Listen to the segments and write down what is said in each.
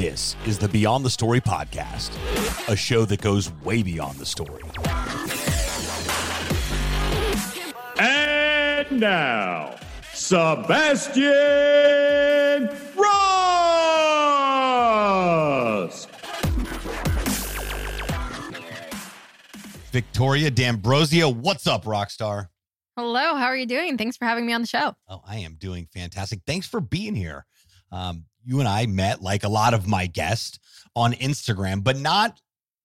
This is the Beyond the Story podcast, a show that goes way beyond the story. And now, Sebastian Ross. Victoria D'Ambrozio, what's up, Rockstar? Hello, how are you doing? Thanks for having me on the show. Oh, I am doing fantastic. Thanks for being here. Um, you and I met, like a lot of my guests, on Instagram, but not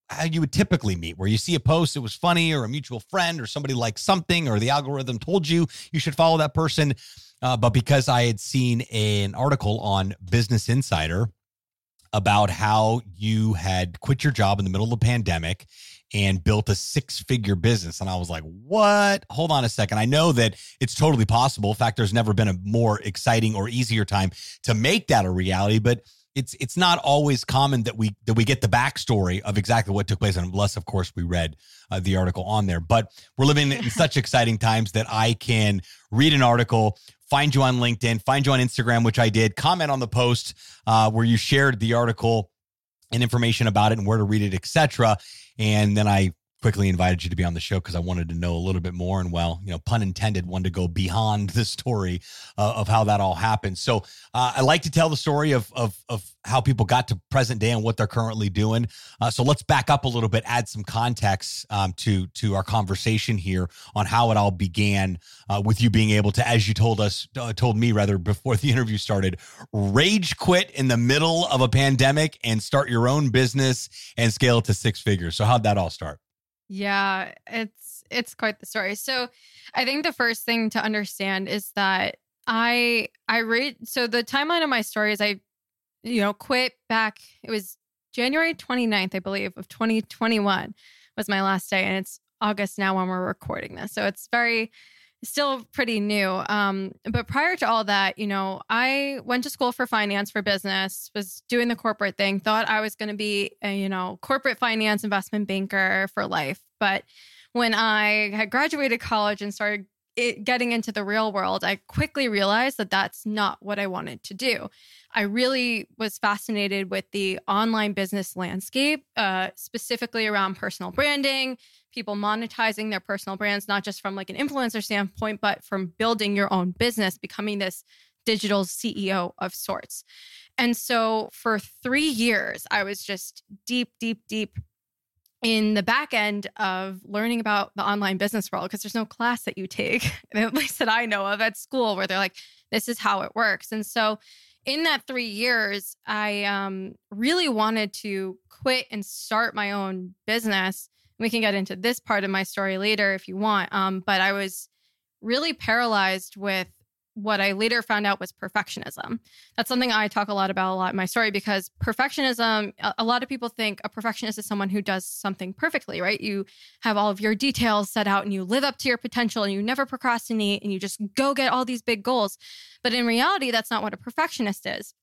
how you would typically meet, where you see a post, it was funny, or a mutual friend, or somebody liked something, or the algorithm told you you should follow that person. Uh, but because I had seen an article on Business Insider about how you had quit your job in the middle of the pandemic and built a six figure business. And I was like, what? Hold on a second. I know that it's totally possible. In fact, there's never been a more exciting or easier time to make that a reality, but it's it's not always common that we that we get the backstory of exactly what took place unless of course we read uh, the article on there but we're living in such exciting times that i can read an article find you on linkedin find you on instagram which i did comment on the post uh, where you shared the article and information about it and where to read it etc and then i quickly invited you to be on the show because I wanted to know a little bit more. And well, you know, pun intended, wanted to go beyond the story uh, of how that all happened. So uh, I like to tell the story of, of, of how people got to present day and what they're currently doing. Uh, so let's back up a little bit, add some context um, to to our conversation here on how it all began uh, with you being able to, as you told us, uh, told me rather before the interview started, rage quit in the middle of a pandemic and start your own business and scale it to six figures. So how'd that all start? Yeah, it's it's quite the story. So, I think the first thing to understand is that I I read so the timeline of my story is I you know quit back it was January 29th, I believe, of 2021 was my last day and it's August now when we're recording this. So it's very still pretty new. Um, but prior to all that, you know, I went to school for finance for business, was doing the corporate thing, thought I was going to be a, you know, corporate finance investment banker for life. But when I had graduated college and started it, getting into the real world, I quickly realized that that's not what I wanted to do. I really was fascinated with the online business landscape, uh, specifically around personal branding, people monetizing their personal brands, not just from like an influencer standpoint, but from building your own business, becoming this digital CEO of sorts. And so for three years, I was just deep, deep, deep in the back end of learning about the online business world because there's no class that you take, at least that I know of at school, where they're like, this is how it works. And so in that three years, I um, really wanted to quit and start my own business. We can get into this part of my story later if you want. Um, but I was really paralyzed with what I later found out was perfectionism. That's something I talk a lot about a lot in my story because perfectionism, a lot of people think a perfectionist is someone who does something perfectly, right? You have all of your details set out and you live up to your potential and you never procrastinate and you just go get all these big goals. But in reality, that's not what a perfectionist is.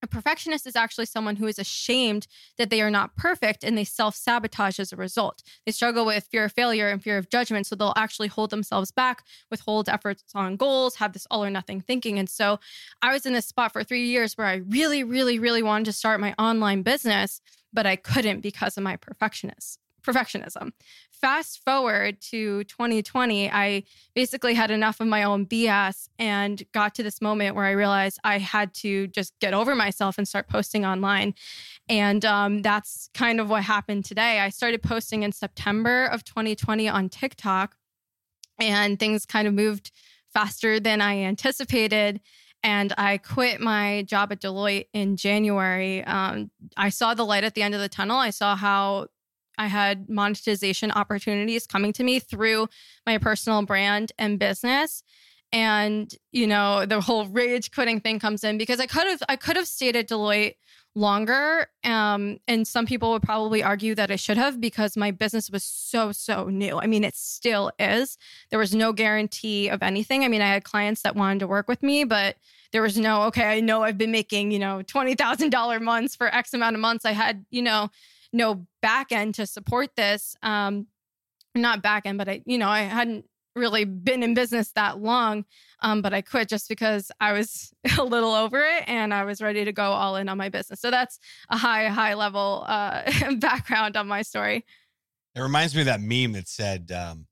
A perfectionist is actually someone who is ashamed that they are not perfect and they self sabotage as a result. They struggle with fear of failure and fear of judgment. So they'll actually hold themselves back, withhold efforts on goals, have this all or nothing thinking. And so I was in this spot for three years where I really, really, really wanted to start my online business, but I couldn't because of my perfectionist perfectionism. Fast forward to 2020, I basically had enough of my own BS and got to this moment where I realized I had to just get over myself and start posting online. And um, that's kind of what happened today. I started posting in September of 2020 on TikTok, and things kind of moved faster than I anticipated and I quit my job at Deloitte in January. Um, I saw the light at the end of the tunnel. I saw how I had monetization opportunities coming to me through my personal brand and business. And, you know, the whole rage quitting thing comes in because I could have I could have stayed at Deloitte longer. Um, and some people would probably argue that I should have because my business was so, so new. I mean, it still is. There was no guarantee of anything. I mean, I had clients that wanted to work with me, but there was no, okay, I know I've been making, you know, $20,000 months for X amount of months. I had, you know, no back end to support this. Um, not back end, but I, you know, I hadn't really been in business that long. Um, but I quit just because I was a little over it and I was ready to go all in on my business. So that's a high, high level uh, background on my story. It reminds me of that meme that said, um,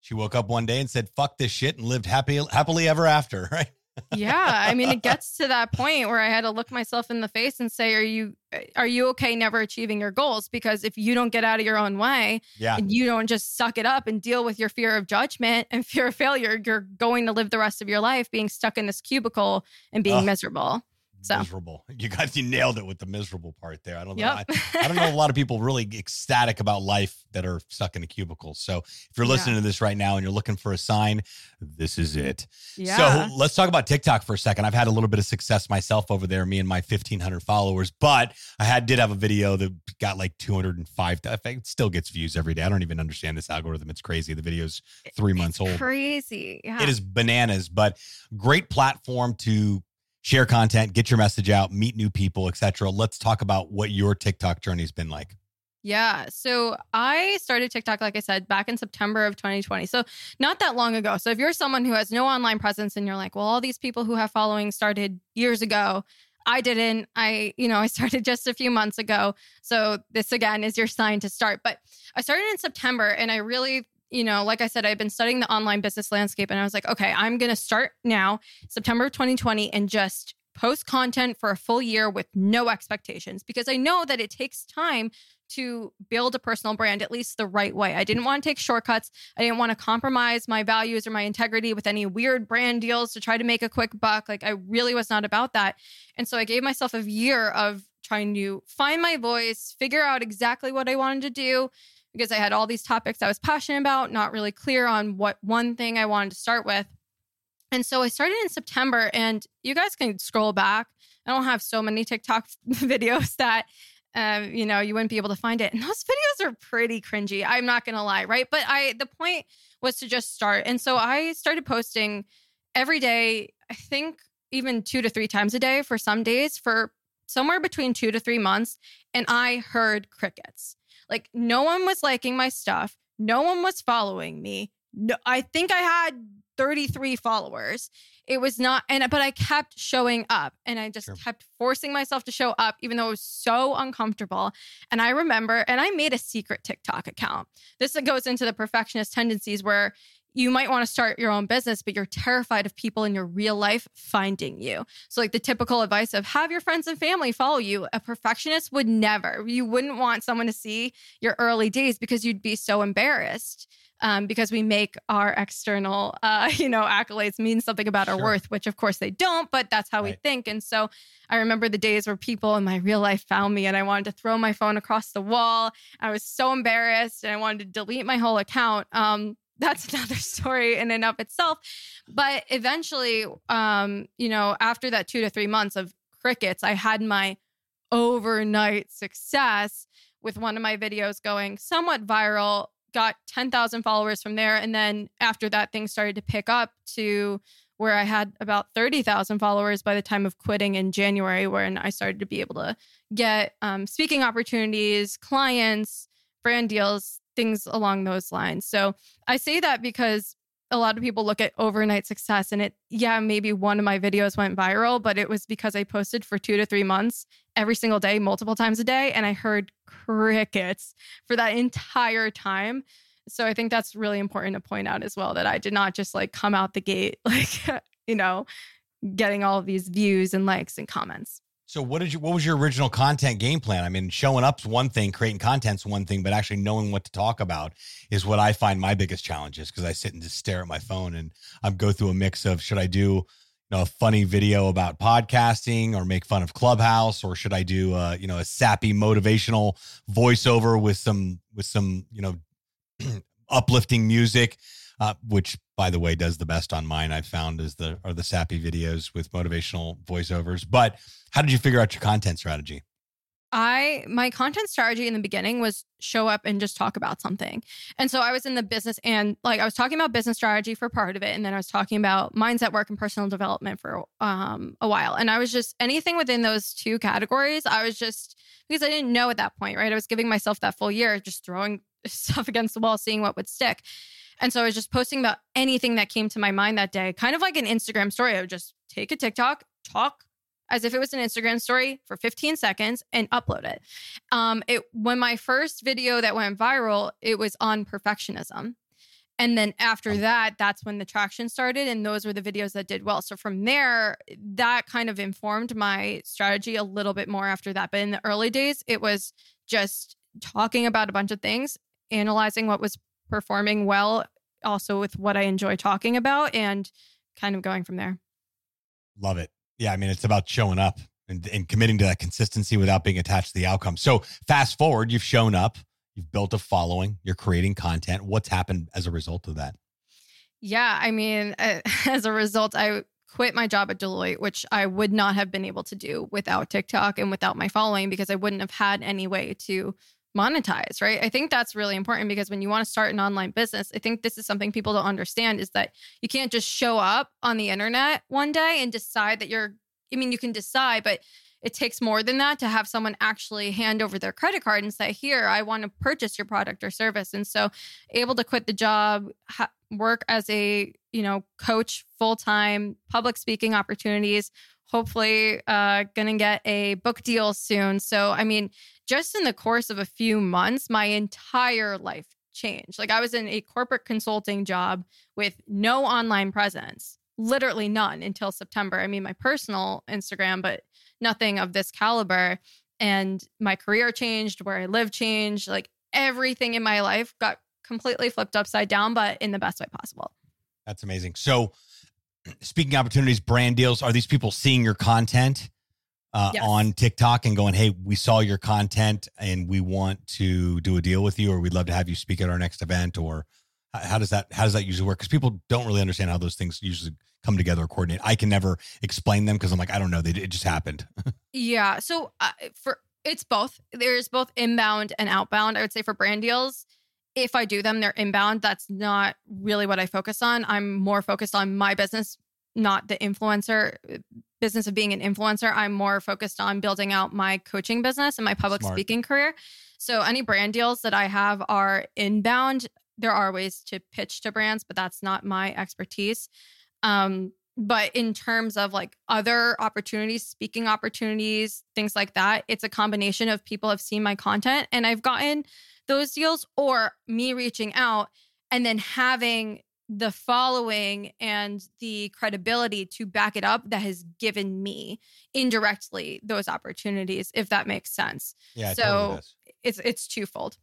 she woke up one day and said, fuck this shit and lived happy, happily ever after, right? Yeah i mean it gets to that point where i had to look myself in the face and say are you eh, are you okay never achieving your goals? Because if you don't get out of your own way yeah. and you don't just suck it up and deal with your fear of judgment and fear of failure you're going to live the rest of your life being stuck in this cubicle and being miserable so miserable. You guys, you nailed it with the miserable part there. I don't know. Yep. I, I don't know a lot of people really ecstatic about life that are stuck in a cubicle. So if you're listening Yeah. to this right now and you're looking for a sign, this is it. yeah So let's talk about TikTok for a second. I've had a little bit of success myself over there, me and my 1500 followers, but I had did have a video that got like 205. I think it still gets views every day. I don't even understand this algorithm. It's crazy. The video's three months old. crazy yeah It is bananas, but great platform to share content, get your message out, meet new people, etc. Let's talk about what your TikTok journey has been like. Yeah. So I started TikTok, like I said, back in September of 2020. So not that long ago. So if you're someone who has no online presence and you're like, well, all these people who have following started years ago. I didn't. I, you know, I started just a few months ago. So this again is your sign to start. But I started in September and I really, you know, like I said, I've been studying the online business landscape and I was like, okay, I'm going to start now, September of 2020, and just post content for a full year with no expectations because I know that it takes time to build a personal brand at least the right way. I didn't want to take shortcuts. I didn't want to compromise my values or my integrity with any weird brand deals to try to make a quick buck. Like I really was not about that. And so I gave myself a year of trying to find my voice, figure out exactly what I wanted to do because I had all these topics I was passionate about, not really clear on what one thing I wanted to start with. And so I started in September, and you guys can scroll back. I don't have so many TikTok videos that um, you know, you wouldn't be able to find it. And those videos are pretty cringy. I'm not gonna lie, right? But I the point was to just start. And so I started posting every day, I think even two to three times a day for some days for somewhere between two to three months. And I heard crickets. Like no one was liking my stuff. No one was following me. No, I think I had 33 followers. It was not, and but I kept showing up and I just Sure. kept forcing myself to show up, even though it was so uncomfortable. And I remember, and I made a secret TikTok account. This goes into the perfectionist tendencies where you might want to start your own business, but you're terrified of people in your real life finding you. So, like the typical advice of have your friends and family follow you. A perfectionist would never. You wouldn't want someone to see your early days because you'd be so embarrassed. Um, because we make our external, uh, you know, accolades mean something about our Sure. worth, which of course they don't, but that's how we think. And so I remember the days where people in my real life found me and I wanted to throw my phone across the wall. I was so embarrassed and I wanted to delete my whole account. Um, that's another story in and of itself. But eventually, um, you know, after that two to three months of crickets, I had my overnight success with one of my videos going somewhat viral, got 10,000 followers from there. And then after that, things started to pick up to where I had about 30,000 followers by the time of quitting in January, when I started to be able to get um, speaking opportunities, clients, brand deals, things along those lines. So I say that because a lot of people look at overnight success and it, yeah, maybe one of my videos went viral, but it was because I posted for two to three months every single day, multiple times a day, and I heard crickets for that entire time. So I think that's really important to point out as well that I did not just like come out the gate, like, you know, getting all these views and likes and comments. So what did you what was your original content game plan? I mean, showing up's one thing, creating content's one thing, but actually knowing what to talk about is what I find my biggest challenge is because I sit and just stare at my phone and I go through a mix of should I do you know a funny video about podcasting or make fun of Clubhouse or should I do uh, you know a sappy motivational voiceover with some with some you know uplifting music uh, which by the way does the best on mine I've found is the are the sappy videos with motivational voiceovers. But how did you figure out your content strategy? I my content strategy in the beginning was show up and just talk about something. And so I was in the business and like I was talking about business strategy for part of it and then I was talking about mindset work and personal development for um a while. And I was just anything within those two categories, I was just because I didn't know at that point, right? I was giving myself that full year just throwing stuff against the wall seeing what would stick. And so I was just posting about anything that came to my mind that day, kind of like an Instagram story. I would just take a TikTok, talk as if it was an Instagram story for 15 seconds and upload it. Um, it when my first video that went viral, it was on perfectionism. And then after that, that's when the traction started. And those were the videos that did well. So from there, that kind of informed my strategy a little bit more after that. But in the early days, it was just talking about a bunch of things, analyzing what was performing well, also with what I enjoy talking about, and kind of going from there. Love it. Yeah. I mean, it's about showing up and, and committing to that consistency without being attached to the outcome. So fast forward, you've shown up, you've built a following, you're creating content. What's happened as a result of that? Yeah. I mean, uh, as a result, I quit my job at Deloitte, which I would not have been able to do without TikTok and without my following because I wouldn't have had any way to monetize, right? I think that's really important because when you want to start an online business, I think this is something people don't understand is that you can't just show up on the internet one day and decide that you're I mean, you can decide, but it takes more than that to have someone actually hand over their credit card and say, "Here, I want to purchase your product or service." And so, able to quit the job, ha- work as a you know coach full time, public speaking opportunities. Hopefully, uh, gonna get a book deal soon. So, I mean, just in the course of a few months, my entire life changed. Like I was in a corporate consulting job with no online presence, literally none until September. I mean, my personal Instagram, but nothing of this caliber. And my career changed, where I live changed, like everything in my life got completely flipped upside down, but in the best way possible. That's amazing. So, speaking opportunities, brand deals, are these people seeing your content? Uh, yes. on TikTok and going, "Hey, we saw your content and we want to do a deal with you, or we'd love to have you speak at our next event." Or how does that how does that usually work? Because people don't really understand how those things usually come together or coordinate. I can never explain them because I'm like, I don't know, they, it just happened. yeah. So uh, for it's both. There's both inbound and outbound. I would say for brand deals. If I do them, they're inbound. That's not really what I focus on. I'm more focused on my business not the influencer business of being an influencer. I'm more focused on building out my coaching business and my public Smart. speaking career. So any brand deals that I have are inbound. There are ways to pitch to brands, but that's not my expertise. Um, but in terms of like other opportunities, speaking opportunities, things like that, it's a combination of people have seen my content and I've gotten those deals or me reaching out and then having the following and the credibility to back it up that has given me indirectly those opportunities if that makes sense. Yeah so totally it's it's twofold.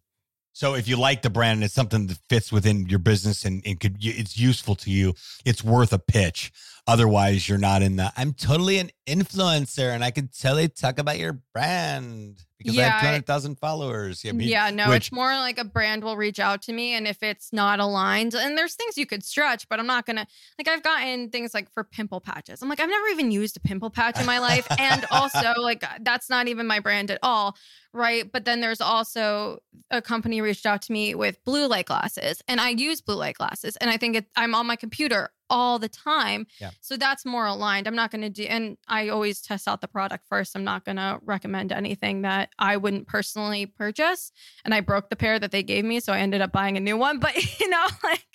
So if you like the brand and it's something that fits within your business and, and could it's useful to you it's worth a pitch. Otherwise you're not in the i'm totally an influencer and i can totally talk about your brand because yeah, I have 200,000 followers. Yeah, yeah no, which, it's more like a brand will reach out to me. And if it's not aligned, and there's things you could stretch, but I'm not going to, like, I've gotten things like for pimple patches. I'm like, I've never even used a pimple patch in my life. and also, like, that's not even my brand at all. Right. But then there's also a company reached out to me with blue light glasses, and I use blue light glasses. And I think it, I'm on my computer all the time. Yeah. So that's more aligned. I'm not going to do, and I always test out the product first. I'm not going to recommend anything that I wouldn't personally purchase. And I broke the pair that they gave me. So I ended up buying a new one. But, you know, like,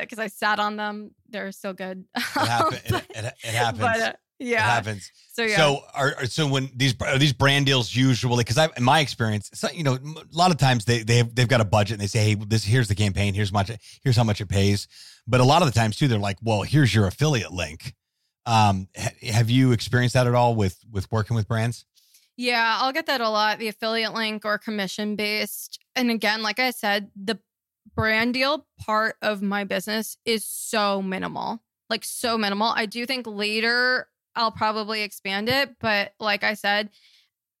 because uh, I sat on them, they're so good. It, happen, it, it, it happens. But, uh, yeah, it happens. So yeah. So are, so when these are these brand deals usually because I in my experience, so, you know, a lot of times they they have, they've got a budget and they say, hey, this here's the campaign, here's much, here's how much it pays. But a lot of the times too, they're like, well, here's your affiliate link. Um, ha- have you experienced that at all with with working with brands? Yeah, I'll get that a lot. The affiliate link or commission based. And again, like I said, the brand deal part of my business is so minimal, like so minimal. I do think later I'll probably expand it, but like I said,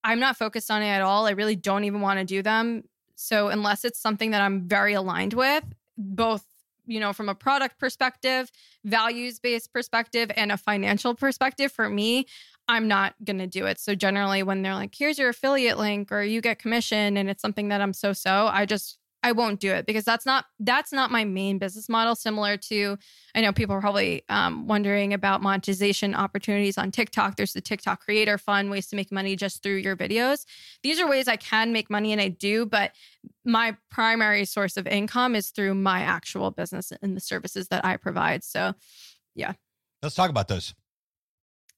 I'm not focused on it at all. I really don't even want to do them. So unless it's something that I'm very aligned with, both you know, from a product perspective, values based perspective, and a financial perspective, for me, I'm not going to do it. So, generally, when they're like, here's your affiliate link or you get commission and it's something that I'm so so, I just, I won't do it because that's not that's not my main business model. Similar to, I know people are probably um, wondering about monetization opportunities on TikTok. There's the TikTok Creator Fund, ways to make money just through your videos. These are ways I can make money, and I do. But my primary source of income is through my actual business and the services that I provide. So, yeah. Let's talk about those.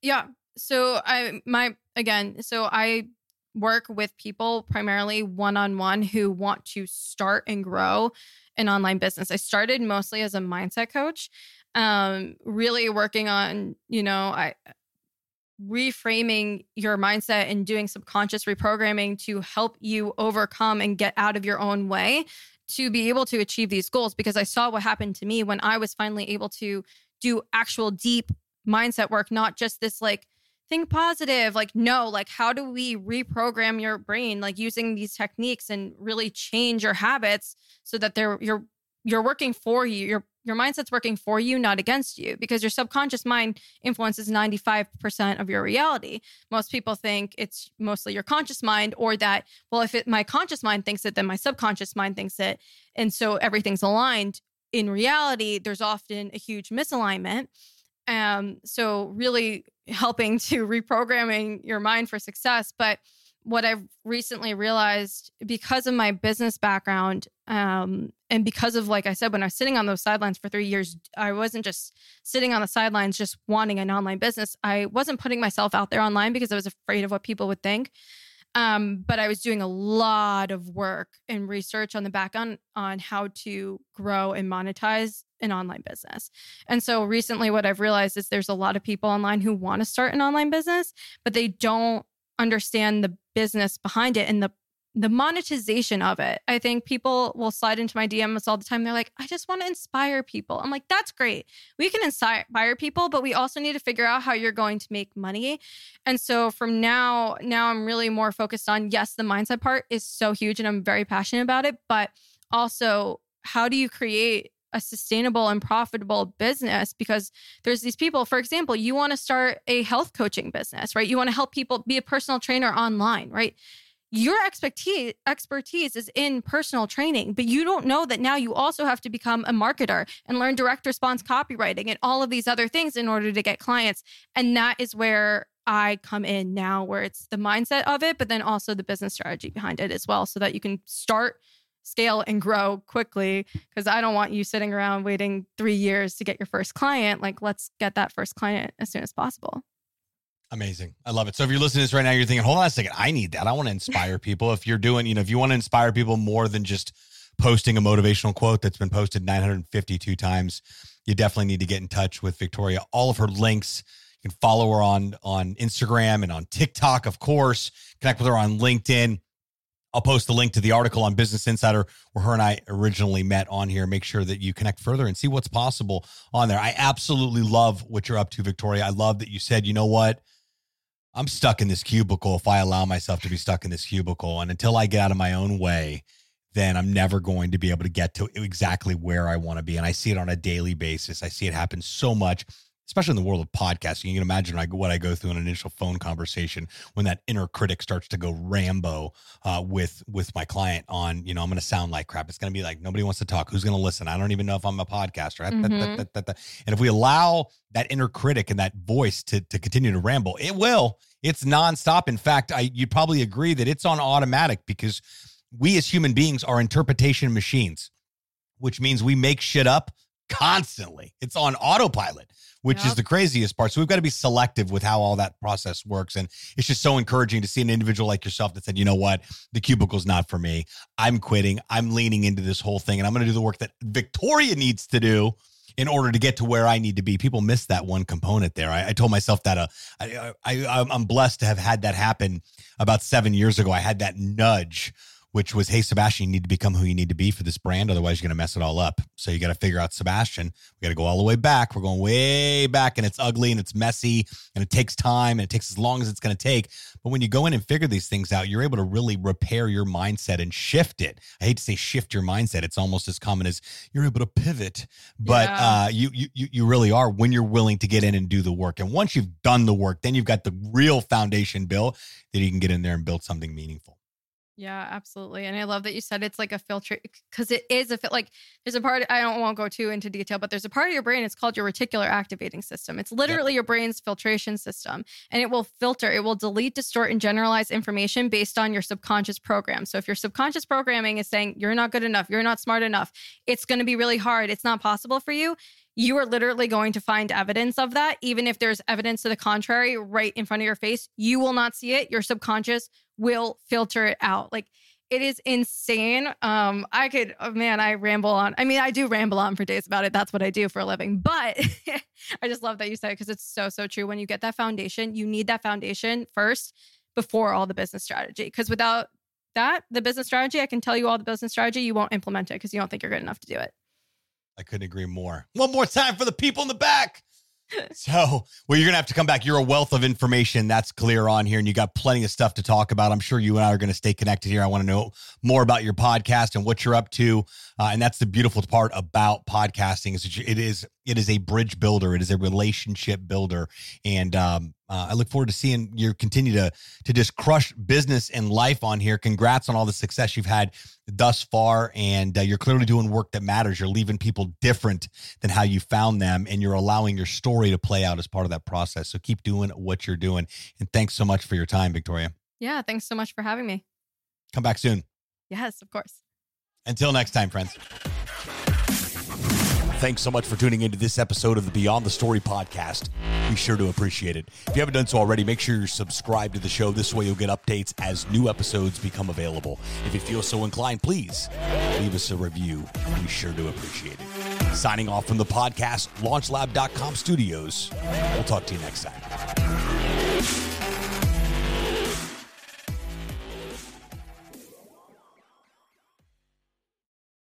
Yeah. So I my again, so I work with people primarily one-on-one who want to start and grow an online business. I started mostly as a mindset coach, um really working on, you know, I reframing your mindset and doing subconscious reprogramming to help you overcome and get out of your own way to be able to achieve these goals because I saw what happened to me when I was finally able to do actual deep mindset work, not just this like think positive. Like, no, like, how do we reprogram your brain, like using these techniques and really change your habits so that they're you're you're working for you. Your your mindset's working for you, not against you, because your subconscious mind influences 95% of your reality. Most people think it's mostly your conscious mind, or that, well, if it, my conscious mind thinks it, then my subconscious mind thinks it. And so everything's aligned. In reality, there's often a huge misalignment. Um, so really helping to reprogramming your mind for success. But what I've recently realized because of my business background, um, and because of, like I said, when I was sitting on those sidelines for three years, I wasn't just sitting on the sidelines, just wanting an online business. I wasn't putting myself out there online because I was afraid of what people would think. Um, but I was doing a lot of work and research on the back on on how to grow and monetize an online business. And so recently what I've realized is there's a lot of people online who want to start an online business, but they don't understand the business behind it and the the monetization of it. I think people will slide into my DMs all the time. They're like, I just want to inspire people. I'm like, that's great. We can inspire people, but we also need to figure out how you're going to make money. And so from now, now I'm really more focused on yes, the mindset part is so huge and I'm very passionate about it, but also how do you create a sustainable and profitable business because there's these people for example you want to start a health coaching business right you want to help people be a personal trainer online right your expertise expertise is in personal training but you don't know that now you also have to become a marketer and learn direct response copywriting and all of these other things in order to get clients. And that is where I come in now where it's the mindset of it but then also the business strategy behind it as well so that you can start scale and grow quickly. Because I don't want you sitting around waiting 3 years to get your first client. Like let's get that first client as soon as possible Amazing. I love it. So if you're listening to this right now, you're thinking, hold on a second, I need that. I want to inspire people. If you're doing, you know, if you want to inspire people more than just posting a motivational quote that's been posted 952 times, you definitely need to get in touch with Victoria. All of her links, you can follow her on on Instagram and on TikTok, of course. Connect with her on LinkedIn. I'll post the link to the article on Business Insider where her and I originally met on here. Make sure that you connect further and see what's possible on there. I absolutely love what you're up to, Victoria. I love that you said, you know what? I'm stuck in this cubicle if I allow myself to be stuck in this cubicle. And until I get out of my own way, then I'm never going to be able to get to exactly where I want to be. And I see it on a daily basis. I see it happen so much especially in the world of podcasting. You can imagine like what I go through in an initial phone conversation when that inner critic starts to go Rambo uh, with with my client on, you know, I'm going to sound like crap. It's going to be like nobody wants to talk. Who's going to listen? I don't even know if I'm a podcaster. Mm-hmm. And if we allow that inner critic and that voice to to continue to ramble, it will. It's nonstop. In fact, I you'd probably agree that it's on automatic because we as human beings are interpretation machines, which means we make shit up constantly. It's on autopilot which yep. is the craziest part. So we've got to be selective with how all that process works. And it's just so encouraging to see an individual like yourself that said, you know what, the cubicle's not for me. I'm quitting. I'm leaning into this whole thing and I'm going to do the work that Victoria needs to do in order to get to where I need to be. People miss that one component there. I, I told myself that uh, I, I, I'm blessed to have had that happen about seven years ago. I had that nudge which was, hey, Sebastian, you need to become who you need to be for this brand. Otherwise, you're going to mess it all up. So you got to figure out Sebastian. We got to go all the way back. We're going way back, and it's ugly and it's messy and it takes time and it takes as long as it's going to take. But when you go in and figure these things out, you're able to really repair your mindset and shift it. I hate to say shift your mindset. It's almost as common as you're able to pivot, but yeah. uh, you, you you really are when you're willing to get in and do the work. And once you've done the work, then you've got the real foundation built that you can get in there and build something meaningful. Yeah, absolutely. And I love that you said it's like a filter because it is a fit. Like there's a part, I don't won't go too into detail, but there's a part of your brain, it's called your reticular activating system. It's literally yep. your brain's filtration system and it will filter, it will delete, distort, and generalize information based on your subconscious program. So if your subconscious programming is saying you're not good enough, you're not smart enough, it's going to be really hard, it's not possible for you, you are literally going to find evidence of that. Even if there's evidence to the contrary right in front of your face, you will not see it. Your subconscious will filter it out. Like it is insane. Um, I could, oh man, I ramble on. I mean, I do ramble on for days about it. That's what I do for a living. But I just love that you said it because it's so, so true. When you get that foundation, you need that foundation first before all the business strategy. Because without that, the business strategy, I can tell you all the business strategy, you won't implement it because you don't think you're good enough to do it. I couldn't agree more. One more time for the people in the back. So, well, you're gonna have to come back. You're a wealth of information that's clear on here, and you got plenty of stuff to talk about. I'm sure you and I are to stay connected here. I want to know more about your podcast and what you're up to, uh, and that's the beautiful part about podcasting is it is it is a bridge builder, it is a relationship builder, and um, uh, I look forward to seeing you continue to to just crush business and life on here. Congrats on all the success you've had thus far, and uh, you're clearly doing work that matters. You're leaving people different than how you found them, and you're allowing your story to play out as part of that process. So keep doing what you're doing, and thanks so much for your time, Victoria. Yeah, thanks so much for having me. Come back soon. Yes, of course. Until next time, friends. Thanks so much for tuning into this episode of the Beyond the Story podcast. Be sure to appreciate it. If you haven't done so already, make sure you're subscribed to the show. This way, you'll get updates as new episodes become available. If you feel so inclined, please leave us a review. Be sure to appreciate it. Signing off from the podcast, launchlab.com studios. We'll talk to you next time.